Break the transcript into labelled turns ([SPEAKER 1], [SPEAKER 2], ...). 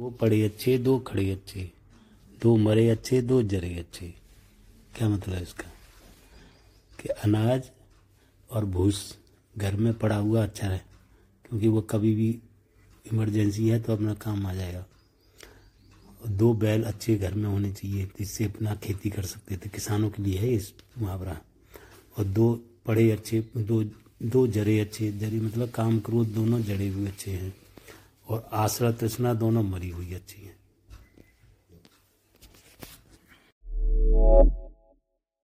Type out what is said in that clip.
[SPEAKER 1] दो पड़े अच्छे, दो खड़े अच्छे, दो मरे अच्छे, दो जरे अच्छे। क्या मतलब इसका? कि अनाज और भूस घर में पड़ा हुआ अच्छा है, क्योंकि वो कभी भी इमरजेंसी है तो अपना काम आ जाएगा। दो बैल अच्छे घर में होने चाहिए, जिससे अपना खेती कर सकते थे। किसानों के लिए है इस मुहावरा। और दो पड़े अच्छे, दो दो जरे अच्छे, जरे मतलब काम क्रोध दोनों जड़े हुए अच्छे हैं। और आसरा तृष्णा दोनों मरी हुई अच्छी हैं।